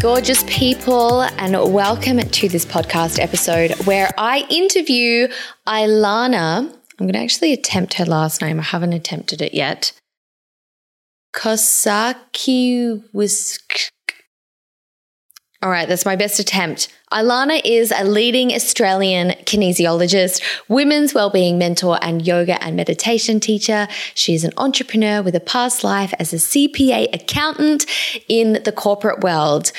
Gorgeous people, and welcome to this podcast episode where I interview Ilana. I'm going to actually attempt her last name. I haven't attempted it yet. Kosaki was. All right, that's my best attempt. Ilana is a leading Australian kinesiologist, women's wellbeing mentor, and yoga and meditation teacher. She's an entrepreneur with a past life as a CPA accountant in the corporate world.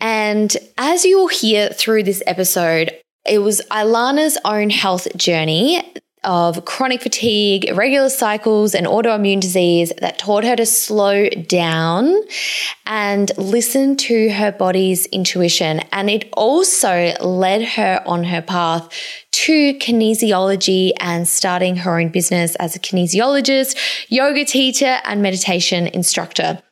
And as you'll hear through this episode, it was Ilana's own health journey of chronic fatigue, irregular cycles, and autoimmune disease that taught her to slow down and listen to her body's intuition. And it also led her on her path to kinesiology and starting her own business as a kinesiologist, yoga teacher, and meditation instructor.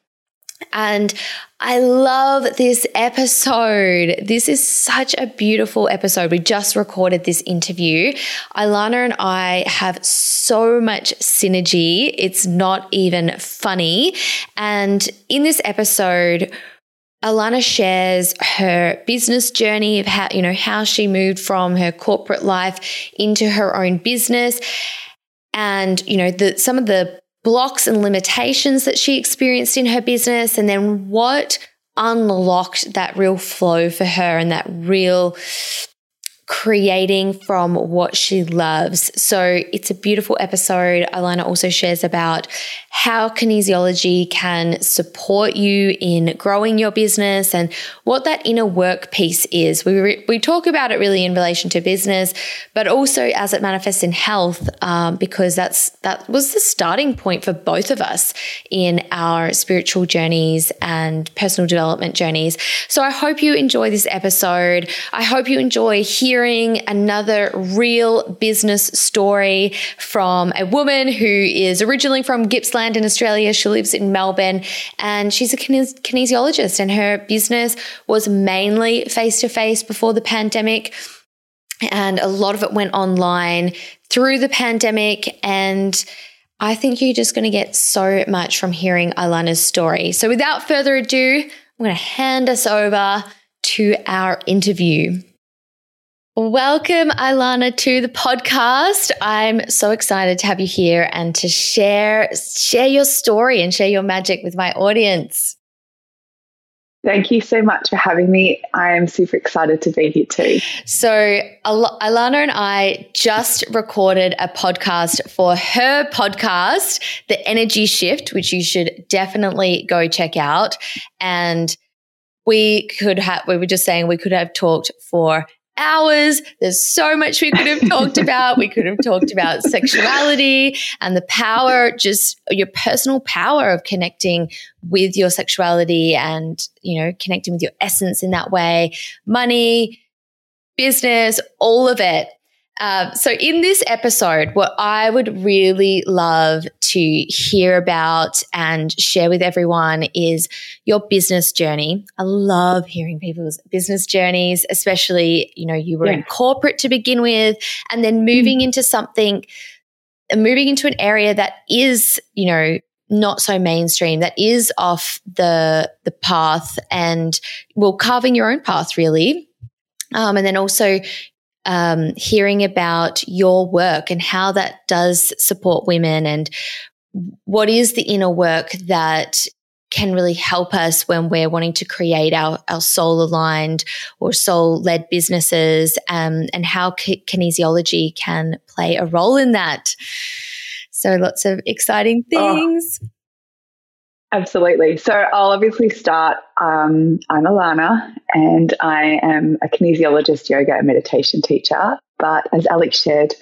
And I love this episode. This is such a beautiful episode. We just recorded this interview. Ilana and I have so much synergy. It's not even funny. And in this episode, Alana shares her business journey of how, you know, how she moved from her corporate life into her own business and, you know, the, some of the blocks and limitations that she experienced in her business, and then what unlocked that real flow for her and that real creating from what she loves. So it's a beautiful episode. Alana also shares about how kinesiology can support you in growing your business and what that inner work piece is. We, re- we talk about it really in relation to business, but also as it manifests in health, um, because that's that was the starting point for both of us in our spiritual journeys and personal development journeys. So I hope you enjoy this episode. I hope you enjoy hearing another real business story from a woman who is originally from Gippsland in Australia. She lives in Melbourne and she's a kines- kinesiologist, and her business was mainly face to face before the pandemic. And a lot of it went online through the pandemic. And I think you're just going to get so much from hearing Alana's story. So without further ado, I'm going to hand us over to our interview. Welcome, Ilana, to the podcast. I'm so excited to have you here and to share share your story and share your magic with my audience. Thank you so much for having me. I am super excited to be here too. So, Ilana and I just recorded a podcast for her podcast, The Energy Shift, which you should definitely go check out. And we could have, we were just saying we could have talked for hours. There's so much we could have talked about. We could have talked about sexuality and the power, just your personal power of connecting with your sexuality and, you know, connecting with your essence in that way, money, business, all of it. Um, so, in this episode, what I would really love to hear about and share with everyone is your business journey. I love hearing people's business journeys, especially, you know, you were yeah. in corporate to begin with and then moving mm. into something, moving into an area that is, you know, not so mainstream that is off the the path and well carving your own path really um, and then also um, hearing about your work and how that does support women and what is the inner work that can really help us when we're wanting to create our, our soul aligned or soul led businesses um, and how kinesiology can play a role in that. So lots of exciting oh. things. Oh. Absolutely. So I'll obviously start. Um, I'm Alana and I am a kinesiologist, yoga, and meditation teacher. But as Alex shared,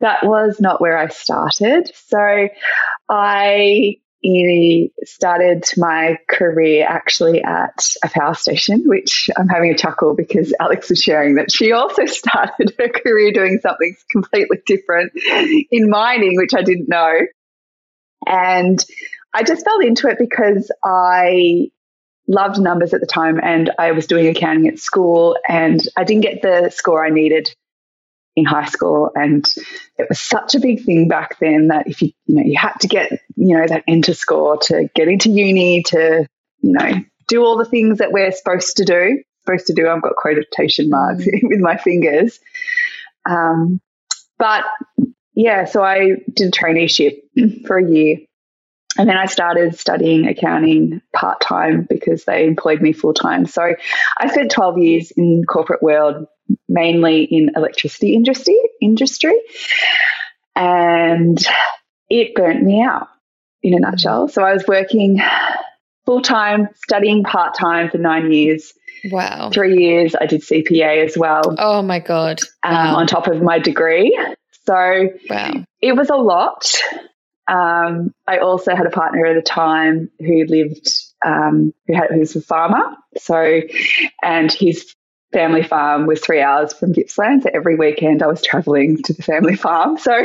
that was not where I started. So I started my career actually at a power station, which I'm having a chuckle because Alex was sharing that she also started her career doing something completely different in mining, which I didn't know. And I just fell into it because I loved numbers at the time and I was doing accounting at school and I didn't get the score I needed in high school. And it was such a big thing back then that if you you know you had to get you know that enter score to get into uni to you know do all the things that we're supposed to do supposed to do. I've got quotation marks mm. with my fingers. Um, but yeah so I did a traineeship for a year and then I started studying accounting part time because they employed me full time. So I spent 12 years in corporate world, mainly in electricity industry, industry, and it burnt me out in a nutshell. So I was working full time, studying part time for nine years. Wow. Three years I did CPA as well. Oh my God. Um, on top of my degree. So wow. it was a lot. Um, I also had a partner at the time who lived, um, who, had, a farmer. So, and his family farm was three hours from Gippsland. So every weekend I was traveling to the family farm. So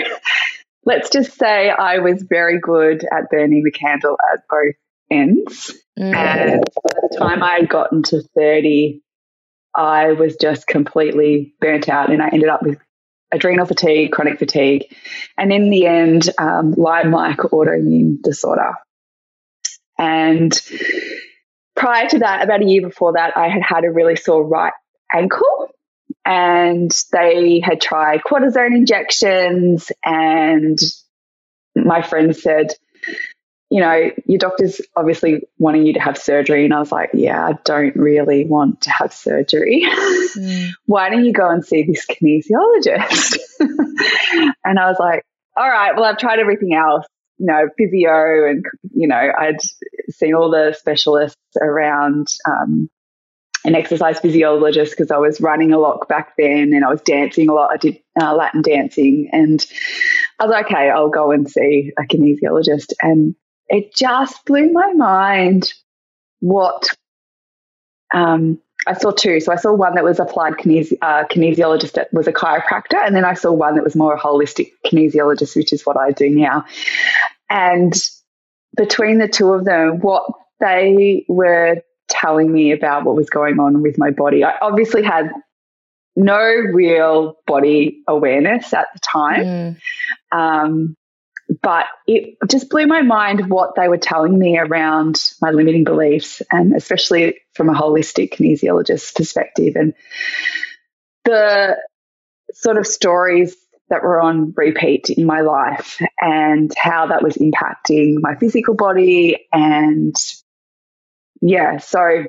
let's just say I was very good at burning the candle at both ends. Mm. And by the time I had gotten to 30, I was just completely burnt out and I ended up with adrenal fatigue, chronic fatigue, and in the end, um, Lyme-like autoimmune disorder. And prior to that, about a year before that, I had had a really sore right ankle, and they had tried cortisone injections, and my friend said, you know, your doctor's obviously wanting you to have surgery. And I was like, yeah, I don't really want to have surgery. Mm. Why don't you go and see this kinesiologist? and I was like, all right, well, I've tried everything else, you know, physio and, you know, I'd seen all the specialists around um, an exercise physiologist because I was running a lot back then and I was dancing a lot. I did uh, Latin dancing and I was like, okay, I'll go and see a kinesiologist. And it just blew my mind what um, I saw two. So I saw one that was applied kinesi- uh, kinesiologist that was a chiropractor, and then I saw one that was more a holistic kinesiologist, which is what I do now. And between the two of them, what they were telling me about what was going on with my body, I obviously had no real body awareness at the time. Mm. Um, but it just blew my mind what they were telling me around my limiting beliefs and especially from a holistic kinesiologist perspective. And the sort of stories that were on repeat in my life and how that was impacting my physical body and yeah so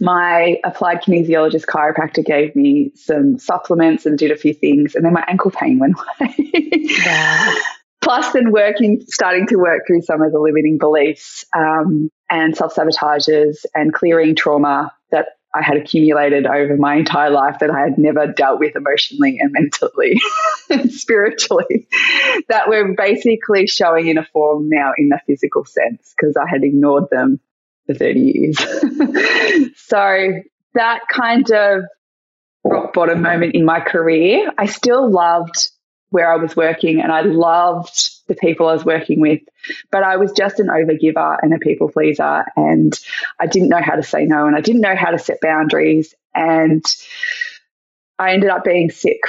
my applied kinesiologist chiropractor gave me some supplements and did a few things and then my ankle pain went away. Wow plus then working, starting to work through some of the limiting beliefs um, and self sabotages and clearing trauma that I had accumulated over my entire life that I had never dealt with emotionally and mentally and spiritually that were basically showing in a form now in the physical sense because I had ignored them for 30 years. so that kind of rock bottom moment in my career, I still loved where I was working and I loved the people I was working with, but I was just an overgiver and a people pleaser and I didn't know how to say no and I didn't know how to set boundaries and I ended up being sick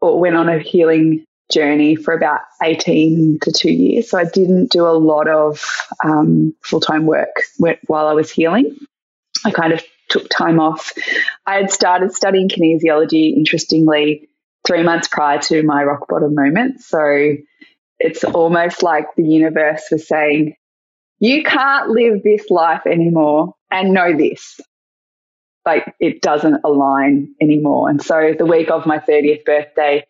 or went on a healing journey for about 18 to two years. So I didn't do a lot of um, full time work while I was healing. I kind of took time off. I had started studying kinesiology, interestingly, three months prior to my rock bottom moment. So it's almost like the universe was saying, you can't live this life anymore and know this. Like it doesn't align anymore. And so the week of my 30th birthday,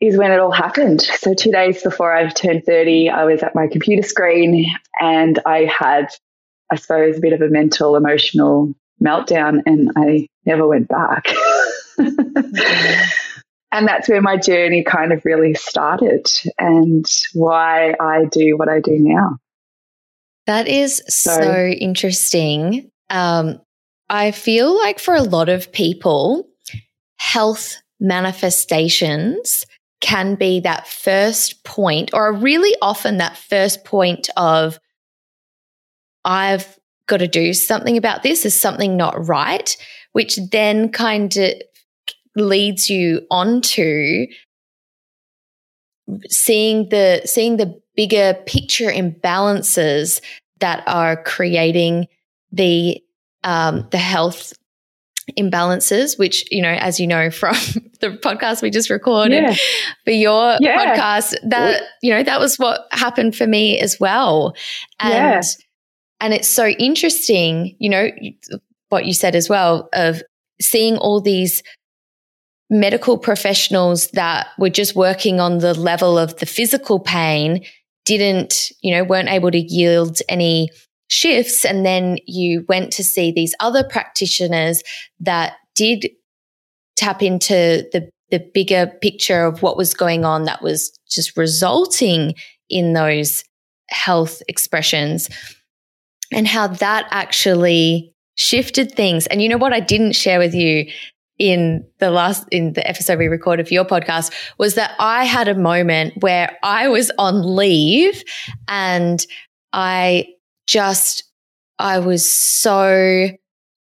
is when it all happened. So, two days before I turned 30, I was at my computer screen and I had, I suppose, a bit of a mental, emotional meltdown, and I never went back. and that's where my journey kind of really started and why I do what I do now. That is so, so interesting. Um, I feel like for a lot of people, health manifestations can be that first point, or really often that first point of, I've got to do something about this. Is something not right? Which then kind of leads you on to seeing the seeing the bigger picture imbalances that are creating the um, the health imbalances, which, you know, as you know from the podcast we just recorded yeah. for your yeah. podcast, that, you know, that was what happened for me as well. And, yeah. and it's so interesting, you know, what you said as well of seeing all these medical professionals that were just working on the level of the physical pain didn't, you know, weren't able to yield any shifts. And then you went to see these other practitioners that did tap into the, the bigger picture of what was going on that was just resulting in those health expressions and how that actually shifted things. And you know what I didn't share with you in the last in the episode we recorded for your podcast was that I had a moment where I was on leave and I just, I was so,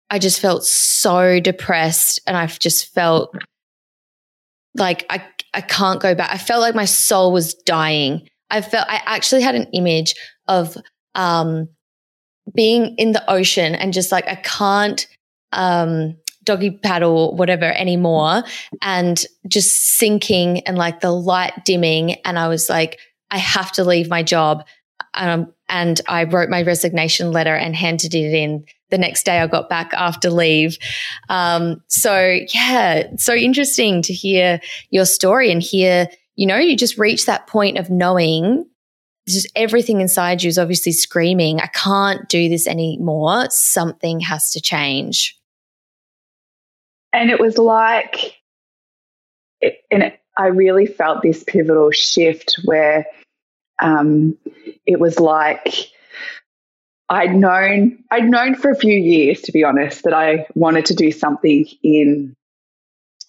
I just felt so depressed and I've just felt like I, I can't go back. I felt like my soul was dying. I felt, I actually had an image of, um, being in the ocean and just like, I can't, um, doggy paddle, whatever anymore and just sinking and like the light dimming. And I was like, I have to leave my job. Um, and I wrote my resignation letter and handed it in the next day I got back after leave. Um, so yeah, so interesting to hear your story and hear, you know, you just reach that point of knowing just everything inside you is obviously screaming, I can't do this anymore. Something has to change. And it was like, it, and it, I really felt this pivotal shift where um, it was like I'd known I'd known for a few years, to be honest, that I wanted to do something in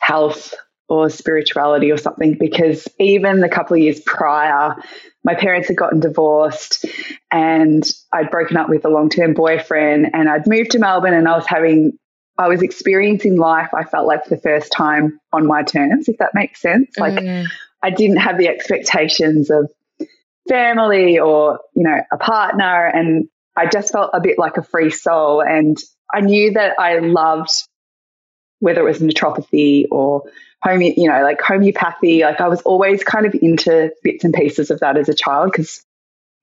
health or spirituality or something because even a couple of years prior, my parents had gotten divorced and I'd broken up with a long term boyfriend and I'd moved to Melbourne and I was having I was experiencing life, I felt like for the first time on my terms, if that makes sense. Like mm. I didn't have the expectations of family or, you know, a partner. And I just felt a bit like a free soul. And I knew that I loved whether it was naturopathy or home, you know, like homeopathy. Like I was always kind of into bits and pieces of that as a child because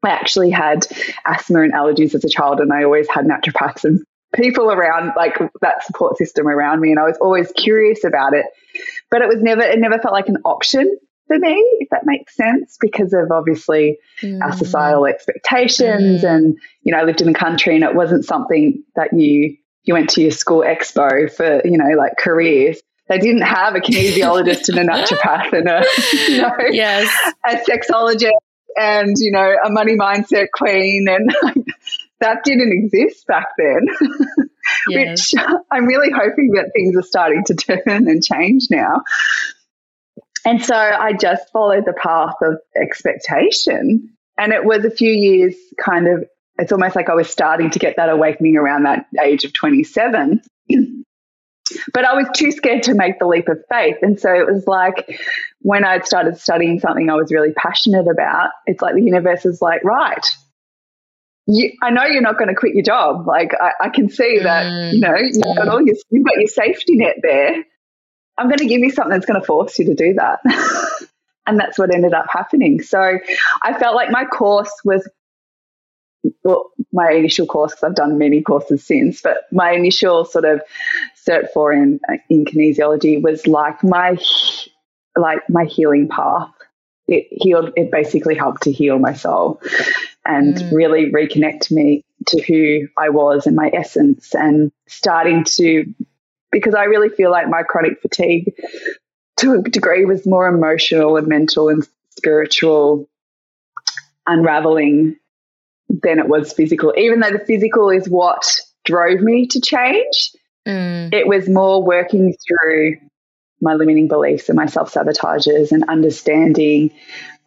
I actually had asthma and allergies as a child, and I always had naturopaths and people around, like that support system around me, and I was always curious about it. But it was never, it never felt like an option for me, if that makes sense, because of obviously mm. our societal expectations. Mm. And, you know, I lived in the country and it wasn't something that you, you went to your school expo for, you know, like careers. They didn't have a kinesiologist and a naturopath and a, you know, yes. a sexologist and, you know, a money mindset queen. And that didn't exist back then. yes. Which I'm really hoping that things are starting to turn and change now. And so I just followed the path of expectation. And it was a few years kind of, it's almost like I was starting to get that awakening around that age of 27. but I was too scared to make the leap of faith. And so it was like when I'd started studying something I was really passionate about, it's like the universe is like, right, you, I know you're not going to quit your job. Like I, I can see that, mm. you know, you've got all your, you've got your safety net there. I'm going to give you something that's going to force you to do that. and that's what ended up happening. So I felt like my course was, well, my initial course, because I've done many courses since, but my initial sort of cert IV in, in kinesiology was like my like my healing path. It healed, it basically helped to heal my soul and mm. really reconnect me to who I was and my essence and starting to, because I really feel like my chronic fatigue to a degree was more emotional and mental and spiritual unraveling than it was physical. Even though the physical is what drove me to change, mm. it was more working through my limiting beliefs and my self sabotages and understanding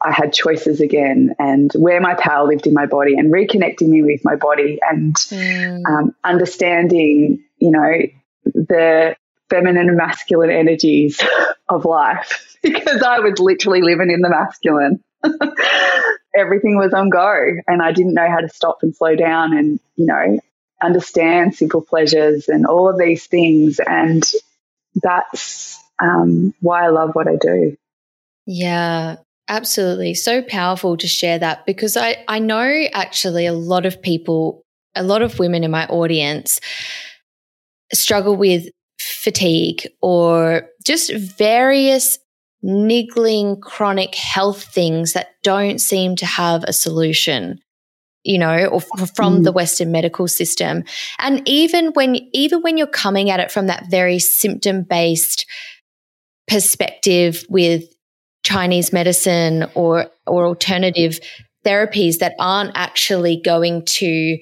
I had choices again and where my power lived in my body and reconnecting me with my body and mm. um, understanding, you know, the feminine and masculine energies of life because I was literally living in the masculine. Everything was on go and I didn't know how to stop and slow down and, you know, understand simple pleasures and all of these things. And that's um, why I love what I do. Yeah, absolutely. So powerful to share that because I, I know actually a lot of people, a lot of women in my audience struggle with fatigue or just various niggling chronic health things that don't seem to have a solution you know, or f- from mm. the Western medical system. And even when, even when you're coming at it from that very symptom based perspective with Chinese medicine or, or alternative therapies that aren't actually going to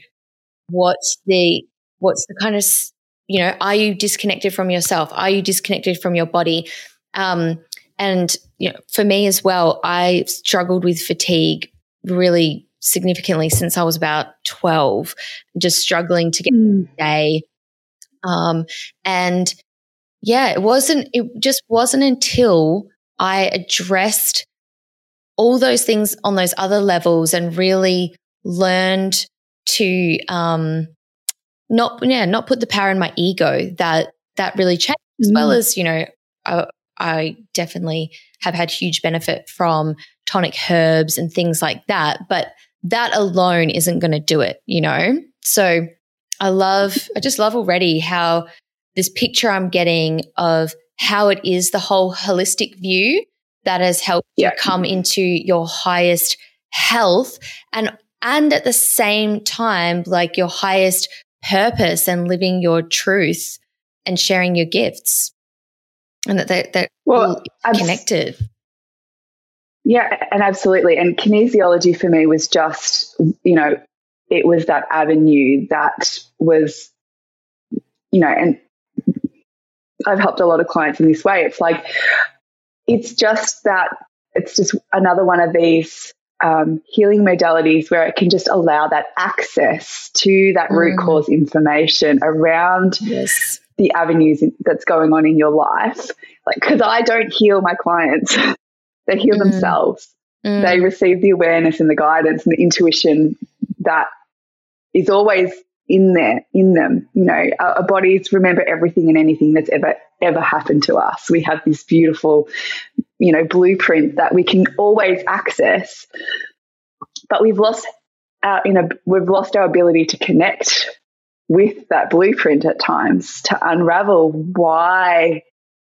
what's the, what's the kind of, you know, are you disconnected from yourself? Are you disconnected from your body? Um, and, you know, for me as well, I struggled with fatigue really significantly since I was about 12, just struggling to get mm. day. Um, and yeah, it wasn't, it just wasn't until I addressed all those things on those other levels and really learned to, um, not, yeah, not put the power in my ego that, that really changed mm. as well mm. as, you know, I, I definitely have had huge benefit from tonic herbs and things like that. But that alone isn't going to do it, you know? So I love, I just love already how this picture I'm getting of how it is the whole holistic view that has helped yeah. you come into your highest health and and at the same time like your highest purpose and living your truth and sharing your gifts and that they're, they're well, connected yeah, and absolutely. And kinesiology for me was just, you know, it was that avenue that was, you know, and I've helped a lot of clients in this way. It's like, it's just that, it's just another one of these um, healing modalities where it can just allow that access to that mm. root cause information around yes. the avenues that's going on in your life. Like, because I don't heal my clients. They heal mm. themselves. Mm. They receive the awareness and the guidance and the intuition that is always in there, in them. You know, our, our, bodies remember everything and anything that's ever, ever happened to us. We have this beautiful, you know, blueprint that we can always access. But we've lost our, you know, we've lost our ability to connect with that blueprint at times to unravel why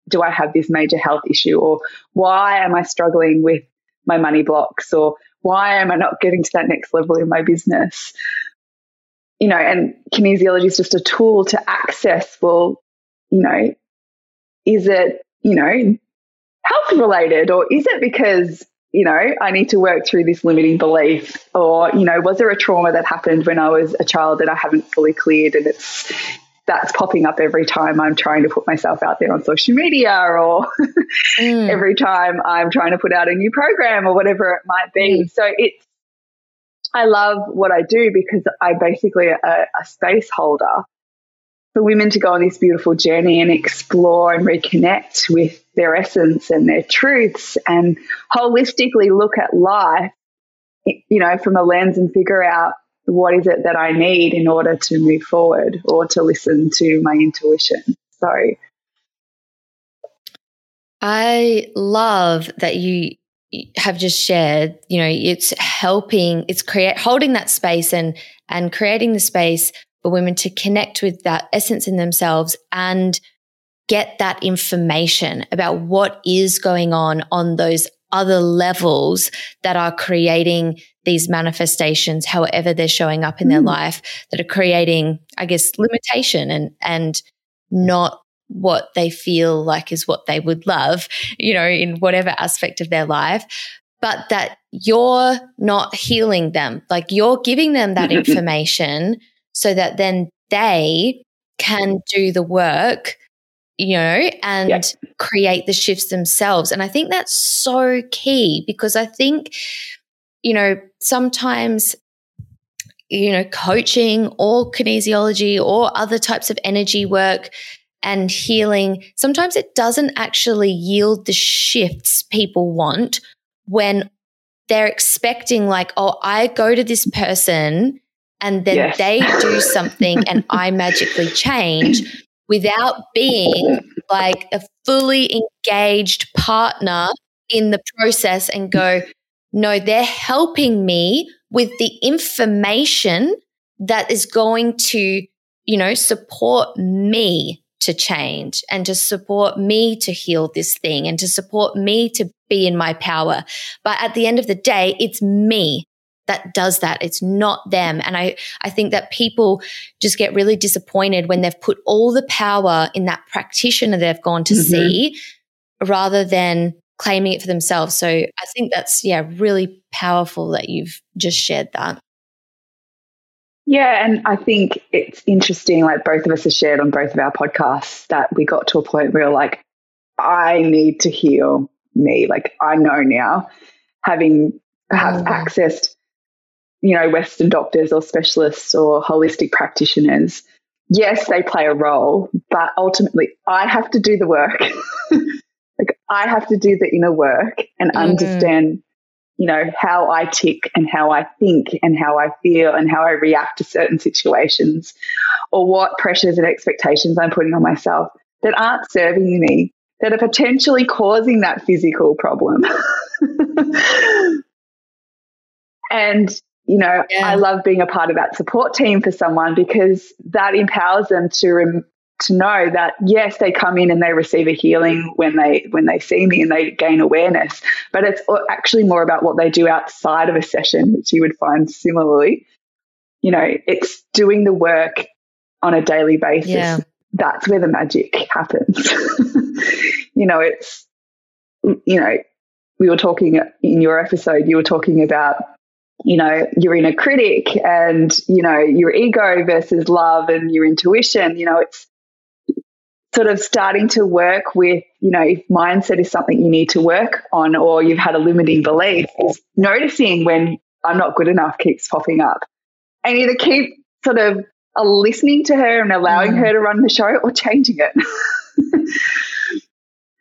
do I have this major health issue? Or why am I struggling with my money blocks? Or why am I not getting to that next level in my business? You know, and kinesiology is just a tool to access, well, you know, is it, you know, health related or is it because you know, I need to work through this limiting belief? Or, you know, was there a trauma that happened when I was a child that I haven't fully cleared and it's, that's popping up every time I'm trying to put myself out there on social media or mm. every time I'm trying to put out a new program or whatever it might be. Mm. So it's, I love what I do because I'm basically a, a space holder for women to go on this beautiful journey and explore and reconnect with their essence and their truths and holistically look at life, you know, from a lens and figure out what is it that I need in order to move forward or to listen to my intuition. So I love that you have just shared, you know, it's helping, it's create holding that space and and creating the space for women to connect with that essence in themselves and get that information about what is going on on those other levels that are creating these manifestations, however they're showing up in mm. their life, that are creating, I guess, limitation and, and not what they feel like is what they would love, you know, in whatever aspect of their life, but that you're not healing them. Like you're giving them that information so that then they can do the work you know, and yeah. create the shifts themselves. And I think that's so key because I think, you know, sometimes, you know, coaching or kinesiology or other types of energy work and healing, sometimes it doesn't actually yield the shifts people want when they're expecting, like, oh, I go to this person and then yes. they do something and I magically change without being like a fully engaged partner in the process and go, no, they're helping me with the information that is going to, you know, support me to change and to support me to heal this thing and to support me to be in my power. But at the end of the day, it's me that does that. It's not them. And I, I think that people just get really disappointed when they've put all the power in that practitioner they've gone to mm-hmm. see rather than claiming it for themselves. So I think that's, yeah, really powerful that you've just shared that. Yeah, and I think it's interesting, like both of us have shared on both of our podcasts, that we got to a point where like, I need to heal me. Like I know now, having perhaps mm. accessed you know, Western doctors or specialists or holistic practitioners, yes, they play a role, but ultimately I have to do the work. like I have to do the inner work and mm. understand, you know, how I tick and how I think and how I feel and how I react to certain situations or what pressures and expectations I'm putting on myself that aren't serving me, that are potentially causing that physical problem. and you know, yeah. I love being a part of that support team for someone because that empowers them to rem- to know that yes, they come in and they receive a healing when they when they see me and they gain awareness, but it's actually more about what they do outside of a session, which you would find similarly. You know, it's doing the work on a daily basis. Yeah. That's where the magic happens. you know, it's you know, we were talking in your episode, you were talking about you know, your inner critic and, you know, your ego versus love and your intuition, you know, it's sort of starting to work with, you know, if mindset is something you need to work on or you've had a limiting belief, is noticing when I'm not good enough keeps popping up. And either keep sort of listening to her and allowing mm. her to run the show or changing it.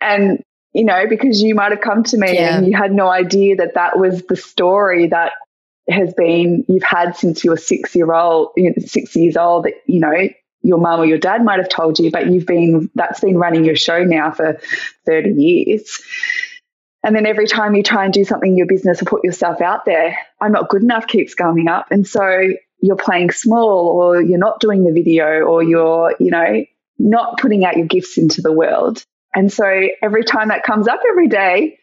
and, you know, because you might have come to me yeah. and you had no idea that that was the story that has been you've had since you were six year old, six years old. That you know your mum or your dad might have told you, but you've been that's been running your show now for thirty years. And then every time you try and do something in your business or put yourself out there, I'm not good enough keeps coming up, and so you're playing small, or you're not doing the video, or you're you know not putting out your gifts into the world. And so every time that comes up every day,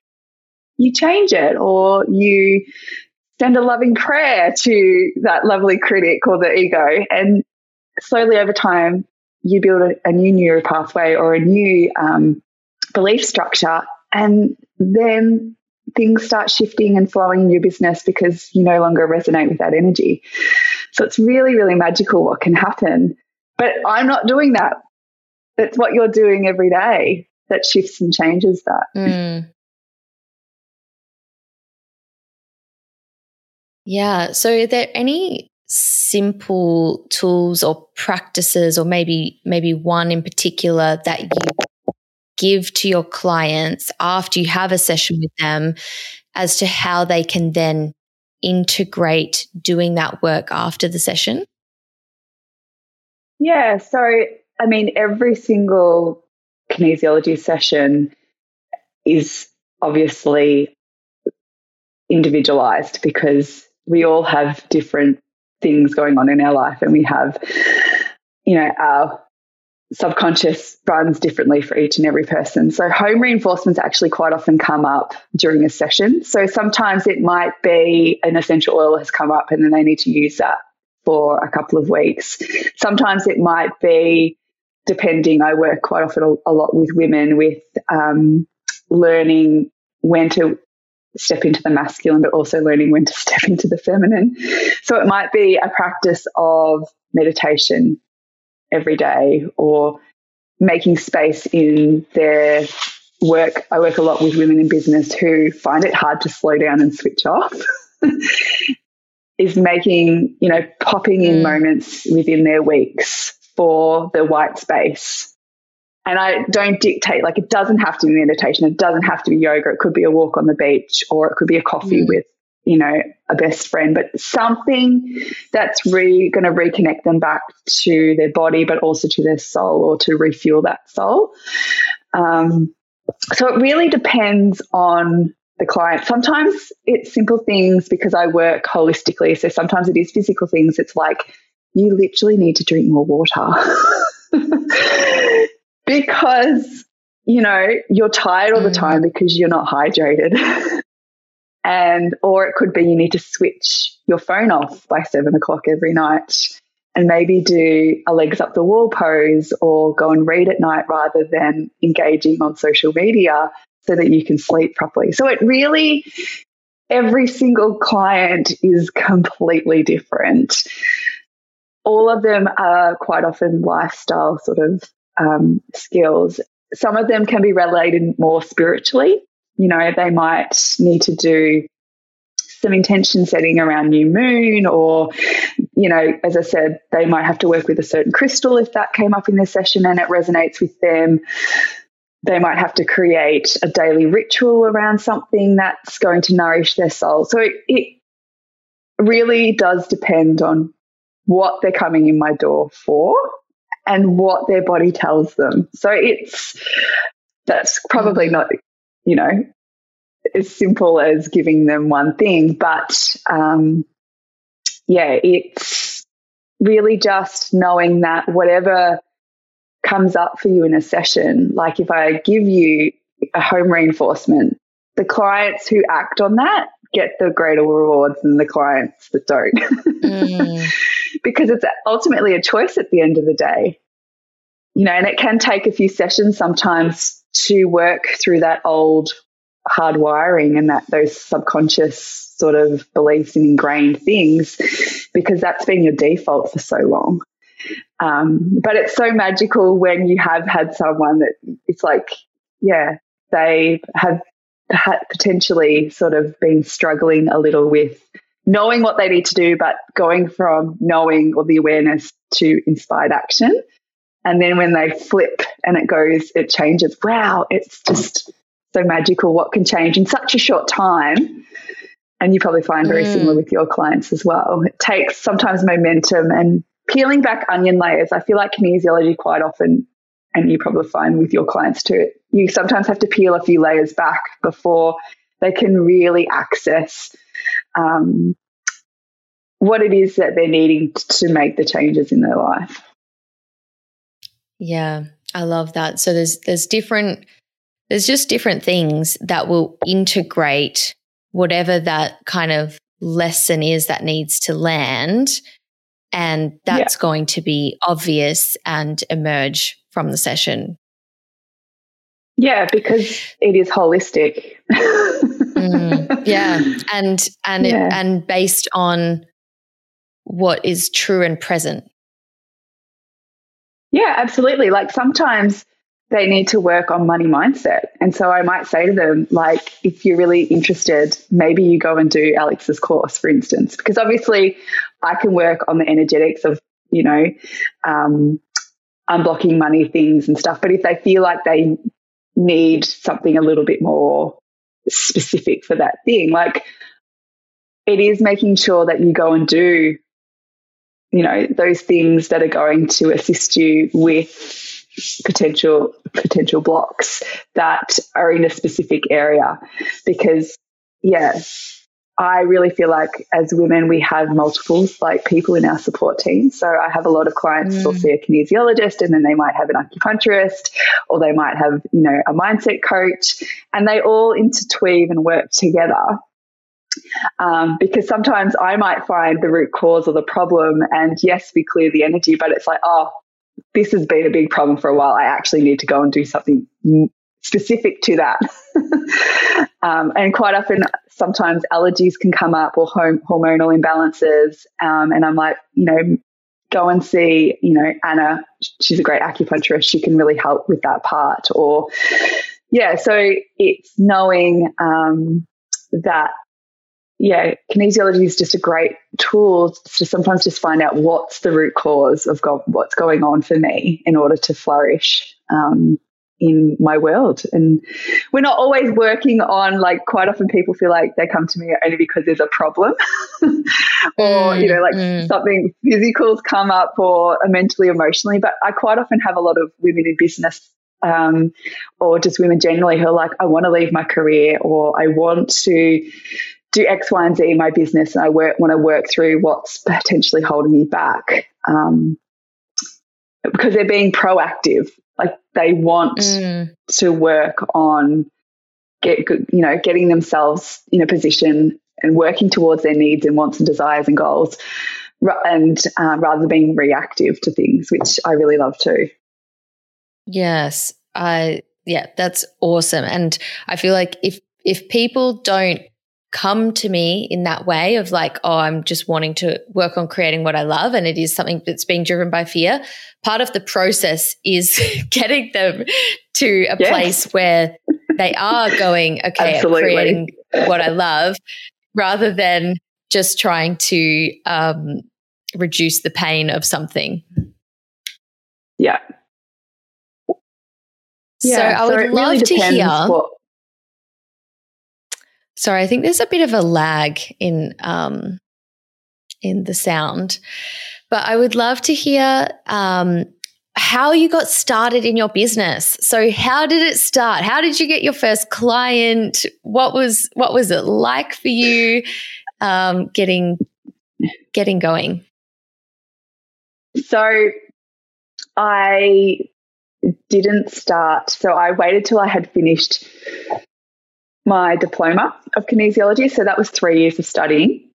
you change it or you send a loving prayer to that lovely critic or the ego. And slowly over time, you build a, a new neural pathway or a new um, belief structure. And then things start shifting and flowing in your business because you no longer resonate with that energy. So it's really, really magical what can happen. But I'm not doing that. That's what you're doing every day that shifts and changes that. Mm. Yeah. So are there any simple tools or practices or maybe maybe one in particular that you give to your clients after you have a session with them as to how they can then integrate doing that work after the session? Yeah, so I mean every single kinesiology session is obviously individualized because we all have different things going on in our life and we have, you know, our subconscious runs differently for each and every person. So home reinforcements actually quite often come up during a session. So sometimes it might be an essential oil has come up and then they need to use that for a couple of weeks. Sometimes it might be depending. I work quite often a, lot with women with um, learning when to step into the masculine, but also learning when to step into the feminine. So it might be a practice of meditation every day or making space in their work. I work a lot with women in business who find it hard to slow down and switch off. is making, you know, popping in mm. moments within their weeks for the white space. And I don't dictate, like, it doesn't have to be meditation, it doesn't have to be yoga. It could be a walk on the beach or it could be a coffee mm. with you know, a best friend, but something that's re, going to reconnect them back to their body, but also to their soul or to refuel that soul. Um, so it really depends on the client. Sometimes it's simple things because I work holistically. So sometimes it is physical things. It's like you literally need to drink more water because, you know, you're tired all the mm. time because you're not hydrated. and or it could be you need to switch your phone off by seven o'clock every night and maybe do a legs up the wall pose or go and read at night rather than engaging on social media so that you can sleep properly. So it really, every single client is completely different. All of them are quite often lifestyle sort of um, skills. Some of them can be related more spiritually you know, they might need to do some intention setting around new moon, or, you know, as I said, they might have to work with a certain crystal if that came up in their session and it resonates with them. They might have to create a daily ritual around something that's going to nourish their soul. So it, it really does depend on what they're coming in my door for and what their body tells them. So it's that's probably not you know, as simple as giving them one thing. But um, yeah, it's really just knowing that whatever comes up for you in a session, like if I give you a home reinforcement, the clients who act on that get the greater rewards than the clients that don't. Mm. because it's ultimately a choice at the end of the day. You know, and it can take a few sessions sometimes to work through that old hardwiring and that those subconscious sort of beliefs and ingrained things because that's been your default for so long. Um, but it's so magical when you have had someone that it's like, yeah, they have potentially sort of been struggling a little with knowing what they need to do, but going from knowing or the awareness to inspired action. And then when they flip and it goes, it changes. Wow, it's just so magical what can change in such a short time. And you probably find very mm. similar with your clients as well. It takes sometimes momentum and peeling back onion layers. I feel like kinesiology quite often, and you probably find with your clients too, you sometimes have to peel a few layers back before they can really access um, what it is that they're needing to make the changes in their life. Yeah, I love that. So there's there's different there's just different things that will integrate whatever that kind of lesson is that needs to land and that's yeah. going to be obvious and emerge from the session. Yeah, because it is holistic. mm, yeah, and and yeah. It, and based on what is true and present. Yeah, absolutely. Like sometimes they need to work on money mindset. And so I might say to them, like, if you're really interested, maybe you go and do Alex's course, for instance, because obviously I can work on the energetics of, you know, um, unblocking money things and stuff. But if they feel like they need something a little bit more specific for that thing, like it is making sure that you go and do you know, those things that are going to assist you with potential potential blocks that are in a specific area. Because yeah I really feel like as women, we have multiples like people in our support team. So I have a lot of clients mm. who'll see a kinesiologist and then they might have an acupuncturist or they might have, you know, a mindset coach and they all interweave and work together. Um, because sometimes I might find the root cause or the problem and yes, we clear the energy, but it's like, oh, this has been a big problem for a while. I actually need to go and do something specific to that. um, and quite often, sometimes allergies can come up or home, hormonal imbalances. Um, and I'm like, you know, go and see, you know, Anna. She's a great acupuncturist. She can really help with that part. Or, yeah, so it's knowing um, that yeah, kinesiology is just a great tool to sometimes just find out what's the root cause of go- what's going on for me in order to flourish um, in my world. And we're not always working on like quite often people feel like they come to me only because there's a problem or, you know, like mm, mm. something physical's come up or mentally, emotionally. But I quite often have a lot of women in business um, or just women generally who are like, I want to leave my career or I want to do X, Y, and Z in my business, and I work, want to work through what's potentially holding me back. Um, because they're being proactive, like they want mm. to work on get you know getting themselves in a position and working towards their needs and wants and desires and goals, and uh, rather than being reactive to things, which I really love too. Yes, I yeah, that's awesome, and I feel like if if people don't come to me in that way of like, oh, I'm just wanting to work on creating what I love. And it is something that's being driven by fear. Part of the process is getting them to a yes. place where they are going, okay, I'm creating what I love rather than just trying to um, reduce the pain of something. Yeah. Yeah, so I would so love really to hear. What, Sorry, I think there's a bit of a lag in um, in the sound, but I would love to hear um, how you got started in your business. So, how did it start? How did you get your first client? What was what was it like for you um, getting getting going? So, I didn't start. So I waited till I had finished my diploma of kinesiology. So that was three years of studying.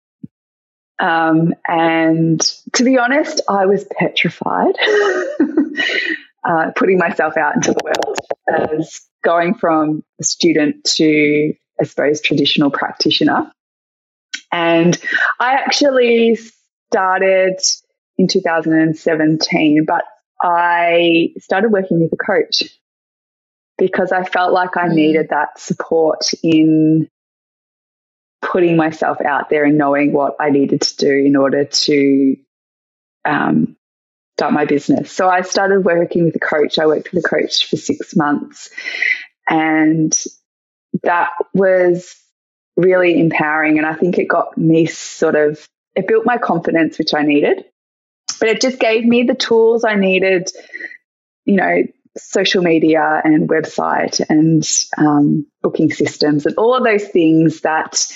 Um, and to be honest, I was petrified uh, putting myself out into the world as going from a student to, I suppose, traditional practitioner. And I actually started in 2017, but I started working with a coach because I felt like I mm. needed that support in putting myself out there and knowing what I needed to do in order to um, start my business. So I started working with a coach. I worked with a coach for six months, and that was really empowering. And I think it got me sort of, it built my confidence, which I needed, but it just gave me the tools I needed, you know, social media and website and um, booking systems and all of those things that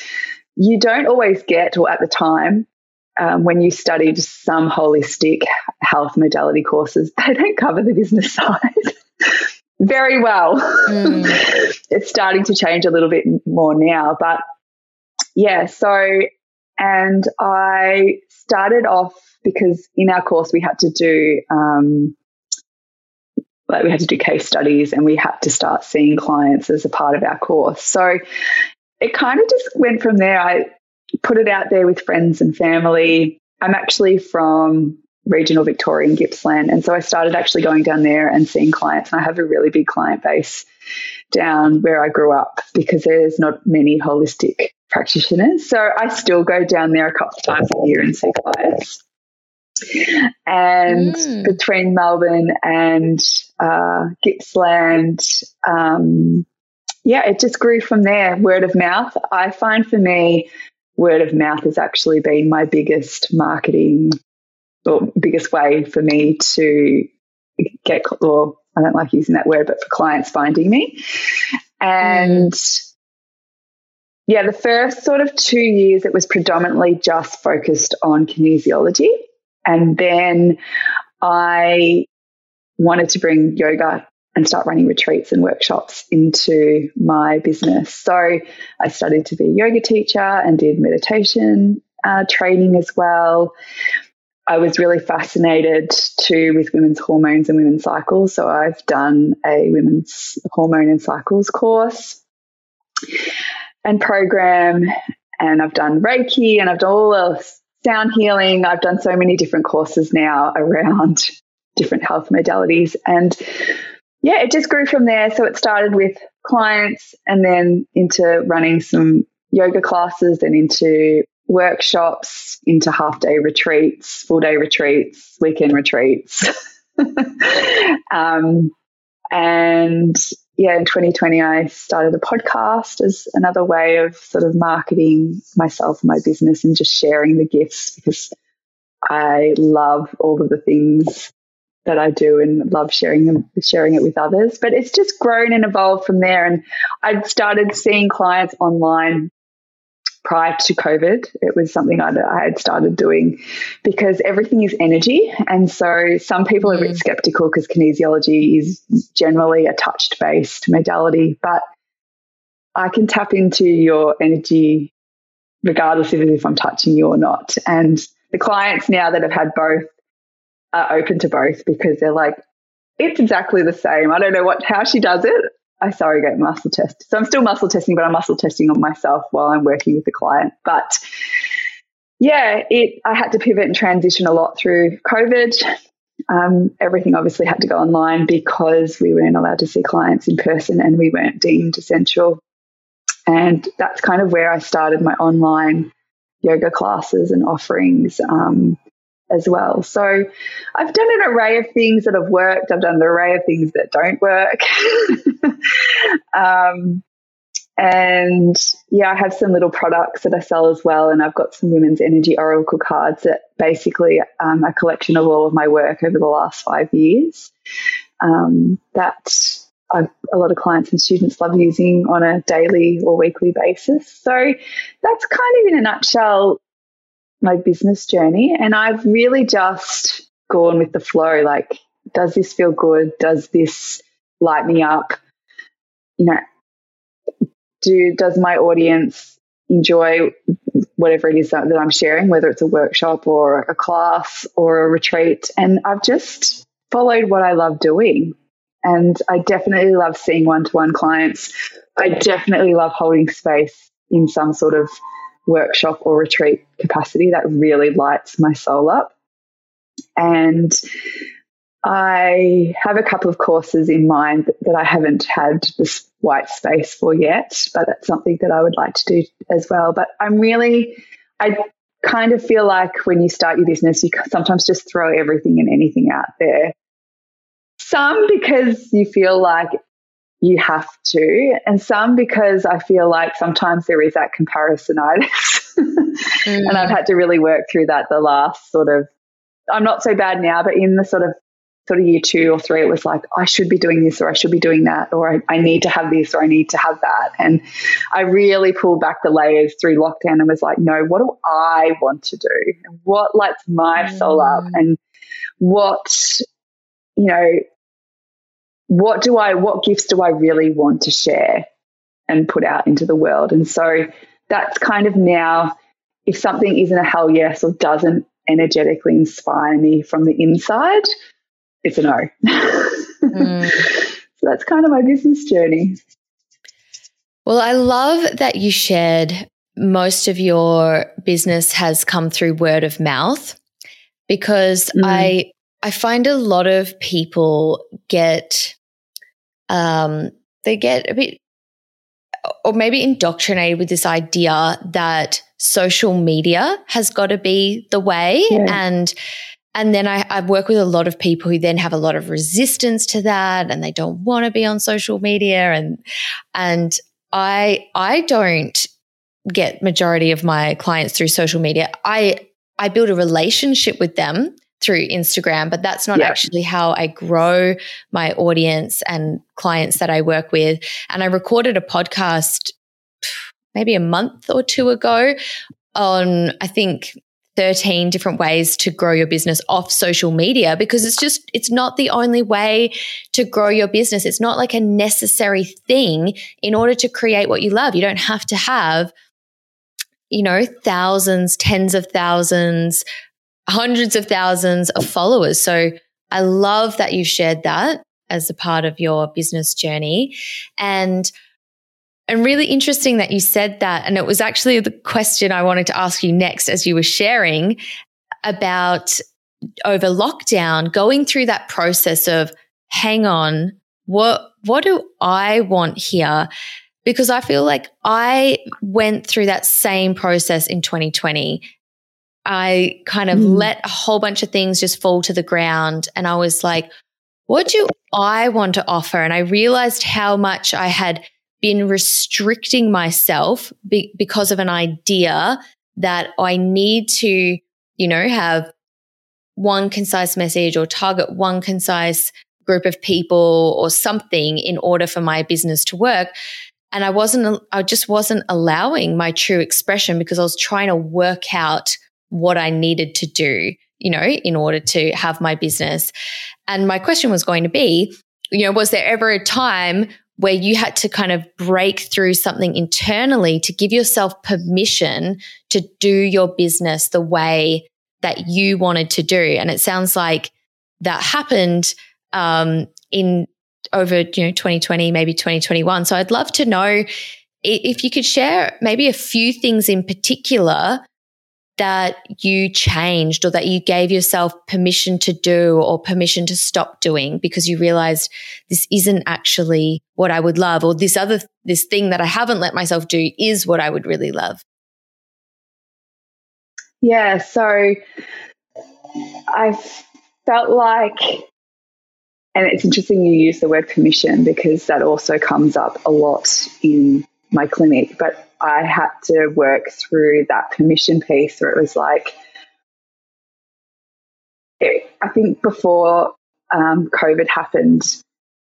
you don't always get or at the time um, when you studied some holistic health modality courses they don't cover the business side very well mm. it's starting to change a little bit more now but yeah so and i started off because in our course we had to do um, like we had to do case studies and we had to start seeing clients as a part of our course. So it kind of just went from there. I put it out there with friends and family. I'm actually from regional Victorian Gippsland. And so I started actually going down there and seeing clients. And I have a really big client base down where I grew up because there's not many holistic practitioners. So I still go down there a couple of times a year and see clients. And mm. between Melbourne and uh, Gippsland, um, yeah, it just grew from there. Word of mouth. I find for me, word of mouth has actually been my biggest marketing or biggest way for me to get, or I don't like using that word, but for clients finding me. And mm. yeah, the first sort of two years, it was predominantly just focused on kinesiology. And then I wanted to bring yoga and start running retreats and workshops into my business. So I studied to be a yoga teacher and did meditation uh, training as well. I was really fascinated too with women's hormones and women's cycles. So I've done a women's hormone and cycles course and program, and I've done Reiki and I've done all the sound healing. I've done so many different courses now around different health modalities. And yeah, it just grew from there. So it started with clients and then into running some yoga classes and into workshops, into half day retreats, full day retreats, weekend retreats. um, and yeah, in 2020, I started a podcast as another way of sort of marketing myself and my business and just sharing the gifts because I love all of the things that I do and love sharing them, sharing it with others. But it's just grown and evolved from there. And I'd started seeing clients online prior to COVID. It was something I, I had started doing because everything is energy. And so some people are a bit mm. skeptical because kinesiology is generally a touch based modality, but I can tap into your energy regardless of if I'm touching you or not. And the clients now that have had both are open to both because they're like, it's exactly the same. I don't know what how she does it. I surrogate muscle test. So I'm still muscle testing, but I'm muscle testing on myself while I'm working with the client. But yeah, it I had to pivot and transition a lot through COVID. Um, everything obviously had to go online because we weren't allowed to see clients in person and we weren't deemed essential. And that's kind of where I started my online yoga classes and offerings. Um, as well. So I've done an array of things that have worked. I've done an array of things that don't work. um, and yeah, I have some little products that I sell as well. And I've got some women's energy oracle cards that basically um, a collection of all of my work over the last five years um, that I've, a lot of clients and students love using on a daily or weekly basis. So that's kind of in a nutshell my business journey. And I've really just gone with the flow. Like, does this feel good? Does this light me up? You know, do does my audience enjoy whatever it is that, that I'm sharing, whether it's a workshop or a class or a retreat? And I've just followed what I love doing. And I definitely love seeing one to one clients. I definitely love holding space in some sort of workshop or retreat capacity that really lights my soul up. And I have a couple of courses in mind that I haven't had this white space for yet, but that's something that I would like to do as well. But I'm really, I kind of feel like when you start your business, you sometimes just throw everything and anything out there. Some because you feel like you have to, and some because I feel like sometimes there is that comparisonitis. mm. And I've mm. had to really work through that the last sort of, I'm not so bad now, but in the sort of sort of year two or three, it was like, I should be doing this or I should be doing that, or I, I, need to have this or I need to have that. And I really pulled back the layers through lockdown and was like, no, what do I want to do? And what lights my soul up? Mm. And what, you know, what do I, what gifts do I really want to share and put out into the world? And so that's kind of now, if something isn't a hell yes or doesn't energetically inspire me from the inside, it's a no. Mm. so that's kind of my business journey. Well, I love that you shared most of your business has come through word of mouth because mm. I I find a lot of people get um, they get a bit or maybe indoctrinated with this idea that social media has got to be the way yeah. and and then I, I work with a lot of people who then have a lot of resistance to that and they don't want to be on social media and and I I don't get majority of my clients through social media. I I build a relationship with them through Instagram, but that's not yeah. actually how I grow my audience and clients that I work with. And I recorded a podcast maybe a month or two ago on, I think, 13 different ways to grow your business off social media because it's just, it's not the only way to grow your business. It's not like a necessary thing in order to create what you love. You don't have to have, you know, thousands, tens of thousands, hundreds of thousands of followers. So I love that you shared that as a part of your business journey. And and really interesting that you said that. And it was actually the question I wanted to ask you next as you were sharing about over lockdown, going through that process of hang on, what what do I want here? Because I feel like I went through that same process in 2020. I kind of mm. let a whole bunch of things just fall to the ground and I was like, what do I want to offer? And I realized how much I had been restricting myself be- because of an idea that I need to, you know, have one concise message or target one concise group of people or something in order for my business to work. And I wasn't, I just wasn't allowing my true expression because I was trying to work out what I needed to do, you know, in order to have my business. And my question was going to be, you know, was there ever a time where you had to kind of break through something internally to give yourself permission to do your business the way that you wanted to do. And it sounds like that happened um, in over you know 2020, maybe 2021. So I'd love to know if you could share maybe a few things in particular that you changed or that you gave yourself permission to do or permission to stop doing because you realized this isn't actually what I would love or this other, this thing that I haven't let myself do is what I would really love? Yeah. So I felt like, and it's interesting you use the word permission because that also comes up a lot in my clinic, but I had to work through that permission piece where it was like, I think before um, COVID happened,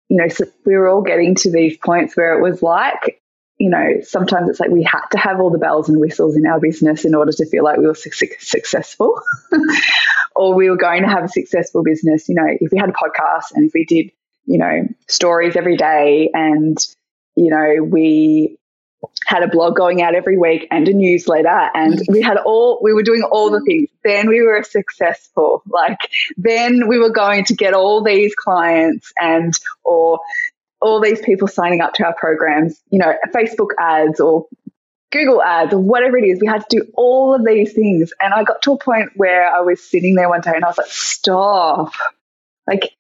you know, so we were all getting to these points where it was like, you know, sometimes it's like we had to have all the bells and whistles in our business in order to feel like we were su- successful or we were going to have a successful business. You know, if we had a podcast and if we did, you know, stories every day and, you know, we had a blog going out every week and a newsletter and we had all we were doing all the things. Then we were successful. Like then we were going to get all these clients and or all these people signing up to our programs you know facebook ads or google ads or whatever it is. We had to do all of these things. And i got to a point where i was sitting there one day and i was like stop. Like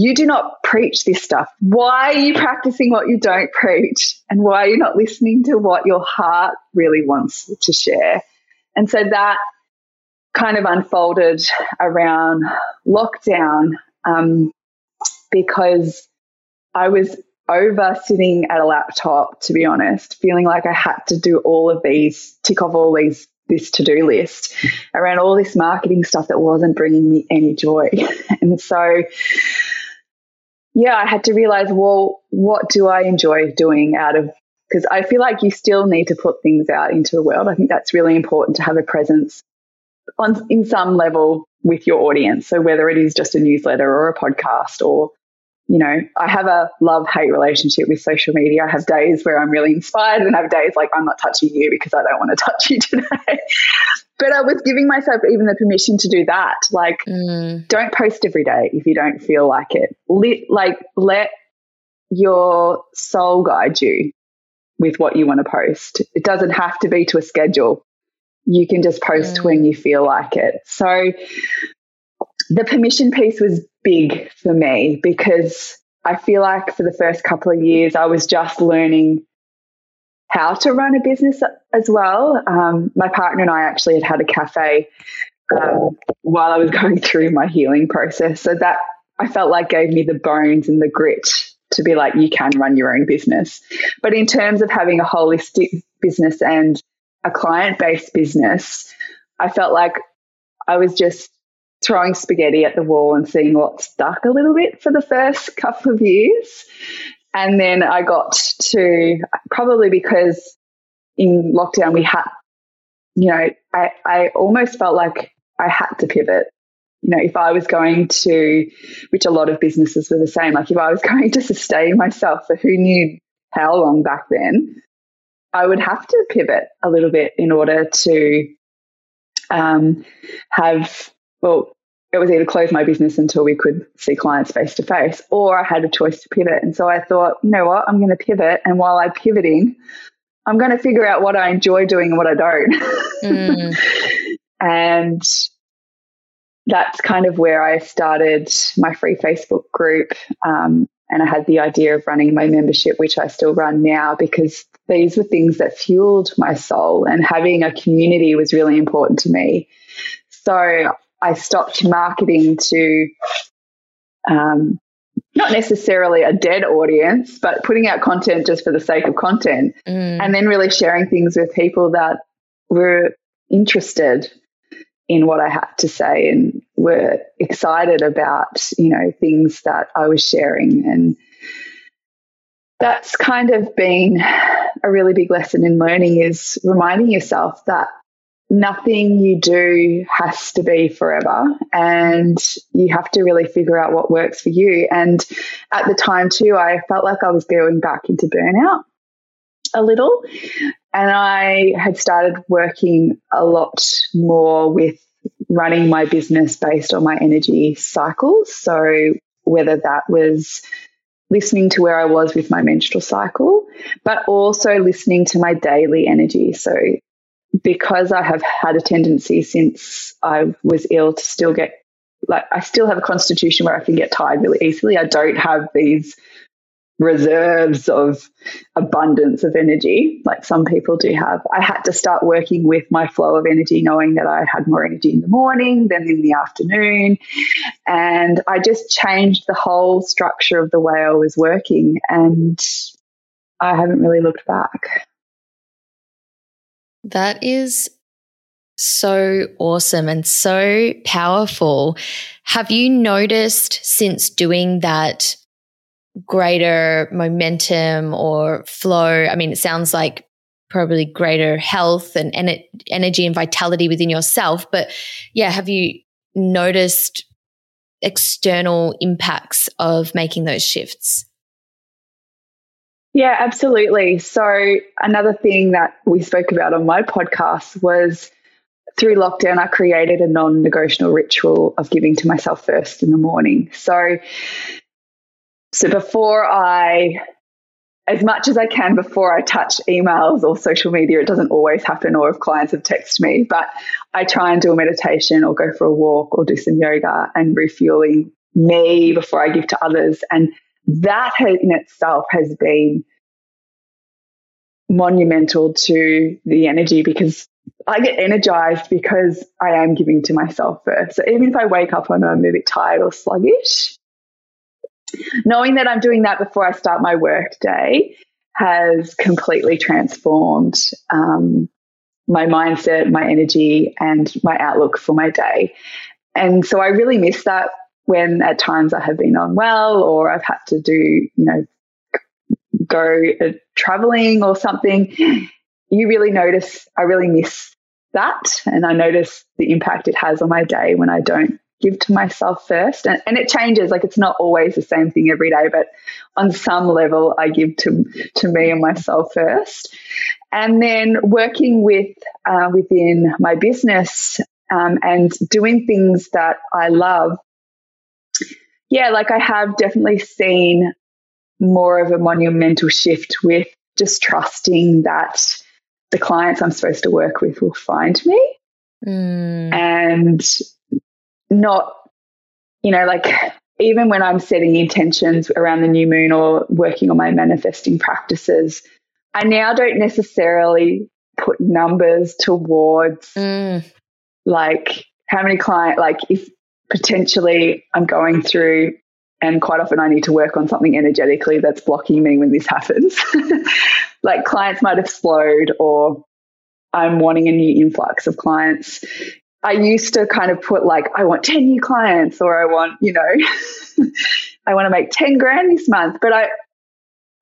you do not preach this stuff. Why are you practicing what you don't preach? And why are you not listening to what your heart really wants to share? And so that kind of unfolded around lockdown um, because I was over sitting at a laptop, to be honest, feeling like I had to do all of these, tick off all these this to-do list around all this marketing stuff that wasn't bringing me any joy. And so yeah, I had to realize, well, what do I enjoy doing out of because I feel like you still need to put things out into the world. I think that's really important to have a presence on in some level with your audience. So whether it is just a newsletter or a podcast or you know, I have a love hate relationship with social media. I have days where I'm really inspired and I have days like I'm not touching you because I don't want to touch you today. but I was giving myself even the permission to do that. Like, mm. don't post every day if you don't feel like it. Let, like, let your soul guide you with what you want to post. It doesn't have to be to a schedule. You can just post mm. when you feel like it. So the permission piece was big for me because I feel like for the first couple of years, I was just learning how to run a business as well. Um, my partner and I actually had had a cafe um, while I was going through my healing process. So that I felt like gave me the bones and the grit to be like, you can run your own business. But in terms of having a holistic business and a client based business, I felt like I was just throwing spaghetti at the wall and seeing what stuck a little bit for the first couple of years. And then I got to probably because, in lockdown, we had, you know, I, I almost felt like I had to pivot. You know, if I was going to, which a lot of businesses were the same, like if I was going to sustain myself for who knew how long back then, I would have to pivot a little bit in order to um, have, well, it was either close my business until we could see clients face to face, or I had a choice to pivot. And so I thought, you know what, I'm going to pivot. And while I'm pivoting, I'm going to figure out what I enjoy doing and what I don't. Mm. and that's kind of where I started my free Facebook group. Um, and I had the idea of running my membership, which I still run now, because these were things that fueled my soul. And having a community was really important to me. So I stopped marketing to um, not necessarily a dead audience, but putting out content just for the sake of content. Mm. And then really sharing things with people that were interested in what I had to say and were excited about, you know, things that I was sharing. And that's kind of been a really big lesson in learning is reminding yourself that nothing you do has to be forever and you have to really figure out what works for you. And at the time, too, I felt like I was going back into burnout a little. And I had started working a lot more with running my business based on my energy cycles. So, whether that was listening to where I was with my menstrual cycle, but also listening to my daily energy. So, because I have had a tendency since I was ill to still get like I still have a constitution where I can get tired really easily. I don't have these reserves of abundance of energy like some people do have. I had to start working with my flow of energy, knowing that I had more energy in the morning than in the afternoon. And I just changed the whole structure of the way I was working. And I haven't really looked back. That is so awesome and so powerful. Have you noticed since doing that greater momentum or flow? I mean, it sounds like probably greater health and en- energy and vitality within yourself. But yeah, have you noticed external impacts of making those shifts? Yeah, absolutely. So, another thing that we spoke about on my podcast was through lockdown, I created a non negotiable ritual of giving to myself first in the morning. So, so before I, as much as I can before I touch emails or social media, it doesn't always happen, or if clients have texted me, but I try and do a meditation or go for a walk or do some yoga and refueling me before I give to others. And that in itself has been monumental to the energy because I get energized because I am giving to myself first. So even if I wake up and I'm a bit tired or sluggish, knowing that I'm doing that before I start my work day has completely transformed um, my mindset, my energy, and my outlook for my day. And so I really miss that when at times I have been unwell or I've had to do, you know, go uh, traveling or something, you really notice, I really miss that. And I notice the impact it has on my day when I don't give to myself first. And, and it changes, like it's not always the same thing every day, but on some level, I give to, to me and myself first. And then working with uh, within my business um, and doing things that I love yeah, like I have definitely seen more of a monumental shift with just trusting that the clients I'm supposed to work with will find me mm. and not, you know, like even when I'm setting intentions around the new moon or working on my manifesting practices, I now don't necessarily put numbers towards mm. like how many client like if potentially I'm going through, and quite often I need to work on something energetically that's blocking me when this happens. like clients might have slowed, or I'm wanting a new influx of clients. I used to kind of put like, I want 10 new clients, or I want, you know, I want to make 10 grand this month. But I,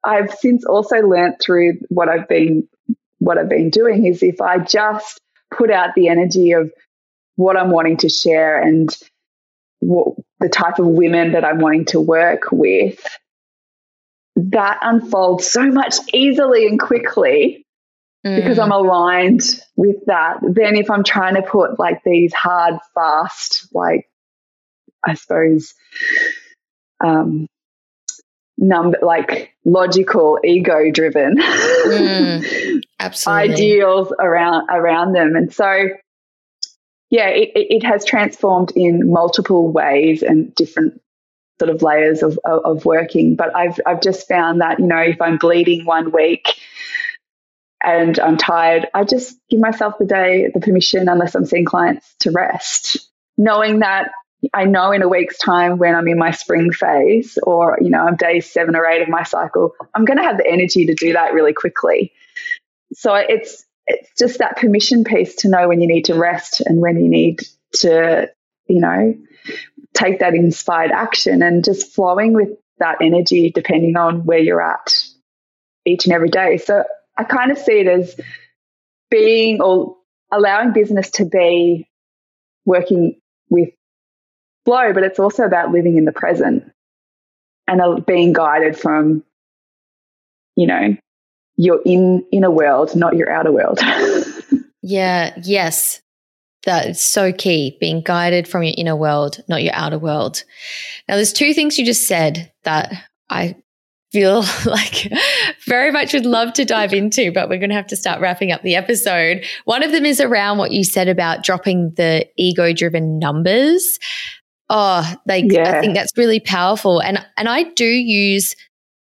I've since also learned through what I've been what I've been doing is if I just put out the energy of what I'm wanting to share and what the type of women that I'm wanting to work with, that unfolds so much easily and quickly mm. because I'm aligned with that. Then if I'm trying to put like these hard, fast, like I suppose um number like logical, ego driven mm, ideals around around them. And so yeah, it, it has transformed in multiple ways and different sort of layers of, of, of working. But I've I've just found that you know if I'm bleeding one week and I'm tired, I just give myself the day the permission, unless I'm seeing clients, to rest, knowing that I know in a week's time when I'm in my spring phase or you know I'm day seven or eight of my cycle, I'm going to have the energy to do that really quickly. So it's it's just that permission piece to know when you need to rest and when you need to, you know, take that inspired action and just flowing with that energy depending on where you're at each and every day. So I kind of see it as being or allowing business to be working with flow, but it's also about living in the present and uh, being guided from, you know, your in inner world, not your outer world. yeah, yes. That is so key, being guided from your inner world, not your outer world. Now, there's two things you just said that I feel like very much would love to dive into, but we're going to have to start wrapping up the episode. One of them is around what you said about dropping the ego driven numbers. Oh, like yeah. I think that's really powerful. And and I do use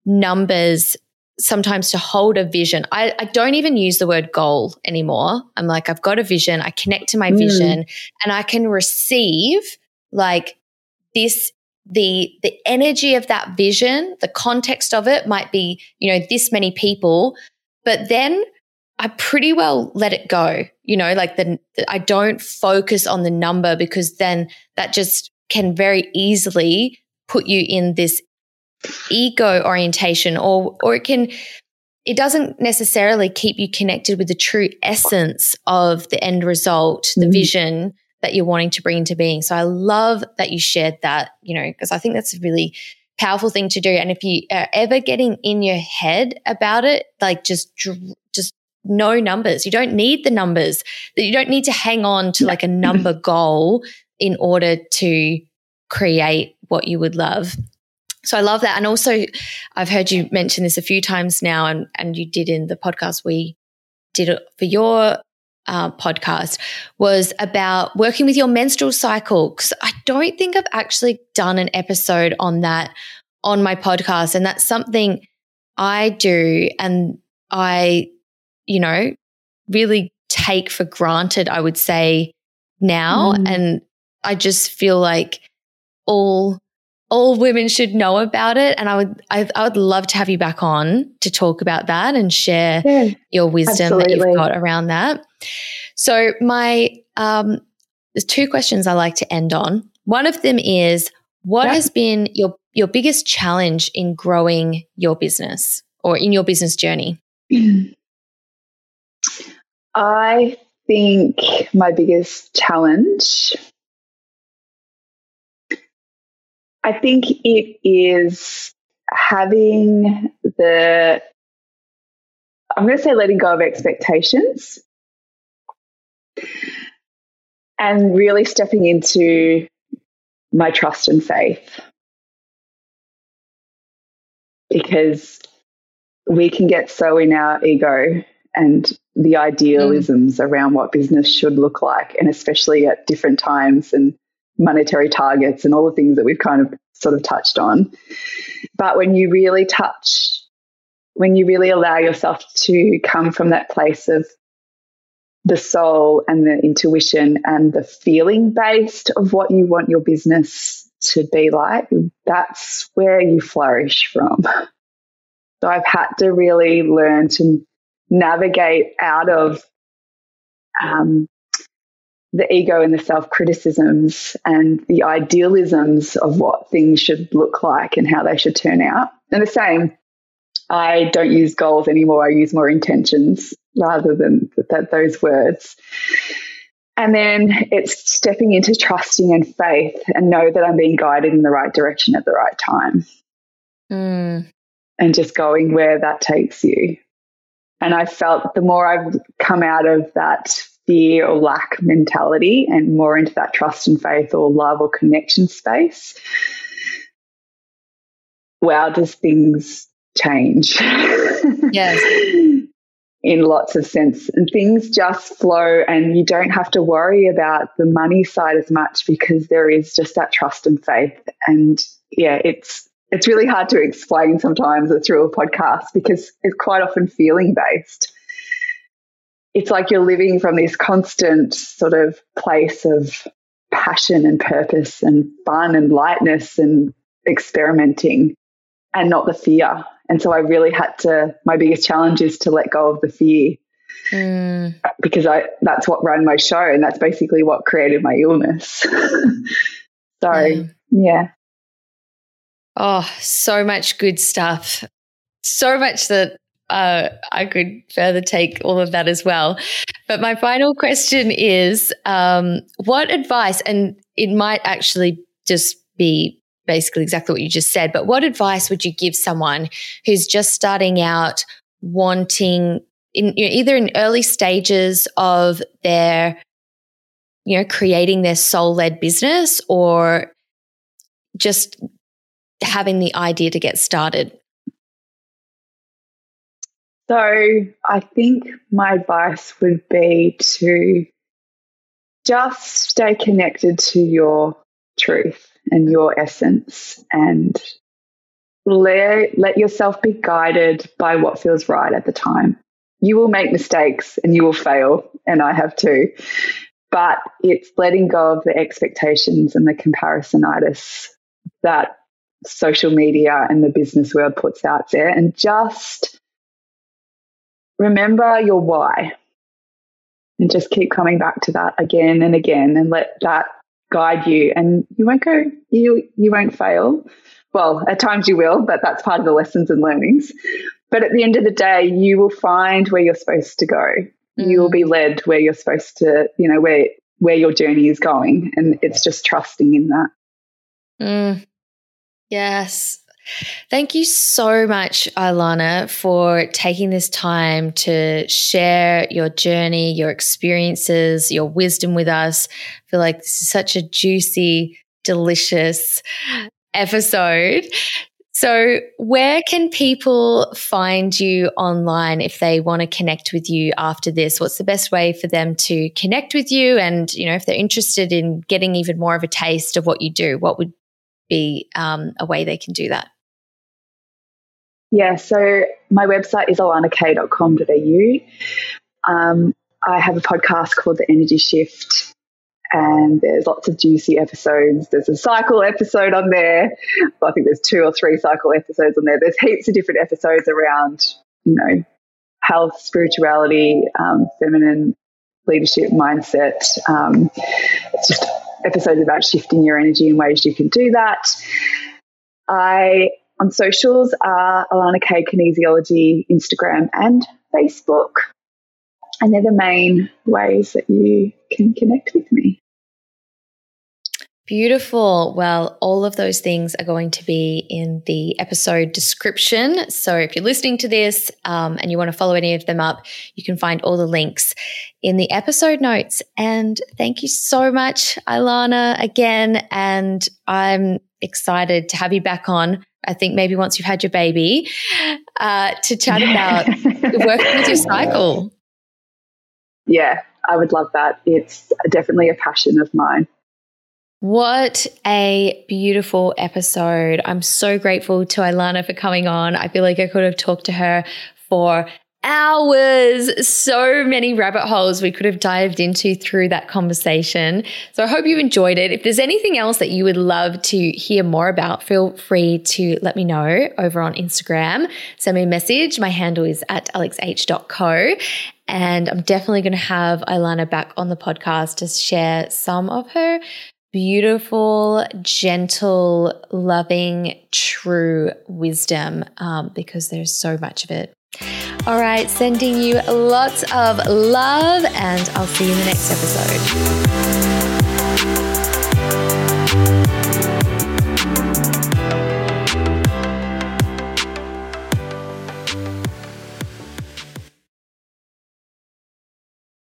numbers sometimes to hold a vision. I, I, don't even use the word goal anymore. I'm like, I've got a vision. I connect to my mm. vision and I can receive like this, the, the energy of that vision, the context of it might be, you know, this many people, but then I pretty well let it go. You know, like the, I don't focus on the number because then that just can very easily put you in this ego orientation or or it can it doesn't necessarily keep you connected with the true essence of the end result, the mm. vision that you're wanting to bring into being. So I love that you shared that, you know, because I think that's a really powerful thing to do. And if you are ever getting in your head about it, like just, just no numbers. You don't need the numbers that you don't need to hang on to like a number goal in order to create what you would love. So I love that. And also, I've heard you mention this a few times now, and, and you did in the podcast we did it for your uh, podcast was about working with your menstrual cycle. Because I don't think I've actually done an episode on that on my podcast. And that's something I do. And I, you know, really take for granted, I would say now. Mm. And I just feel like all all women should know about it. And I would, I, I, would love to have you back on to talk about that and share yeah, your wisdom absolutely. that you've got around that. So my, um, there's two questions I like to end on. One of them is, what has been your your biggest challenge in growing your business or in your business journey? I think my biggest challenge I think it is having the, I'm going to say letting go of expectations and really stepping into my trust and faith. Because we can get so in our ego and the idealisms mm. around what business should look like, and especially at different times and monetary targets and all the things that we've kind of sort of touched on. But when you really touch, when you really allow yourself to come from that place of the soul and the intuition and the feeling based of what you want your business to be like, that's where you flourish from. So I've had to really learn to navigate out of um, the ego and the self criticisms and the idealisms of what things should look like and how they should turn out. And the same, I don't use goals anymore, I use more intentions. rather than that those words. And then it's stepping into trusting and faith and know that I'm being guided in the right direction at the right time. Mm. And just going where that takes you. And I felt the more I've come out of that fear or lack mentality and more into that trust and faith or love or connection space, wow, does things change? Yes. in lots of sense and things just flow and you don't have to worry about the money side as much because there is just that trust and faith and yeah it's it's really hard to explain sometimes through a podcast because it's quite often feeling based it's like you're living from this constant sort of place of passion and purpose and fun and lightness and experimenting and not the fear and so I really had to, my biggest challenge is to let go of the fear. Mm. Because I that's what ran my show and that's basically what created my illness. so yeah. yeah. Oh, so much good stuff. So much that uh, I could further take all of that as well. But my final question is um, what advice, and it might actually just be basically exactly what you just said. But what advice would you give someone who's just starting out wanting in you know, either in early stages of their you know creating their soul led business or just having the idea to get started? So, I think my advice would be to just stay connected to your truth and your essence and let, let yourself be guided by what feels right at the time. You will make mistakes and you will fail, and I have too. But it's letting go of the expectations and the comparisonitis that social media and the business world puts out there and just remember your why. And just keep coming back to that again and again and let that guide you. And you won't go you you won't fail. Well at times you will but that's part of the lessons and learnings. But at the end of the day you will find where you're supposed to go. Mm. you will be mm. led where you're supposed to you know where where your journey is going. And it's just trusting in that. Mm. yes Thank you so much, Ilana, for taking this time to share your journey, your experiences, your wisdom with us. I feel like this is such a juicy, delicious episode. So, where can people find you online if they want to connect with you after this? What's the best way for them to connect with you? And, you know, if they're interested in getting even more of a taste of what you do, what would be um, a way they can do that? Yeah, so my website is alanakay.com.au. Um, I have a podcast called The Energy Shift, and there's lots of juicy episodes. There's a cycle episode on there. Well, I think there's two or three cycle episodes on there. There's heaps of different episodes around, you know, health, spirituality, um, feminine leadership, mindset. Um, it's just episodes about shifting your energy and ways you can do that. I on socials are Ilana K Kinesiology, Instagram and Facebook. And they're the main ways that you can connect with me. Beautiful. Well, all of those things are going to be in the episode description. So if you're listening to this um, and you want to follow any of them up, you can find all the links in the episode notes. And thank you so much, Ilana, again. And I'm excited to have you back on I think maybe once you've had your baby, uh, to chat about working with your cycle. Yeah, I would love that. It's definitely a passion of mine. What a beautiful episode. I'm so grateful to Ilana for coming on. I feel like I could have talked to her for hours, so many rabbit holes we could have dived into through that conversation. So I hope you enjoyed it. If there's anything else that you would love to hear more about, feel free to let me know over on Instagram. Send me a message. My handle is at alexh.co. And I'm definitely going to have Ilana back on the podcast to share some of her beautiful, gentle, loving, true wisdom um, because there's so much of it. All right, sending you lots of love, and I'll see you in the next episode.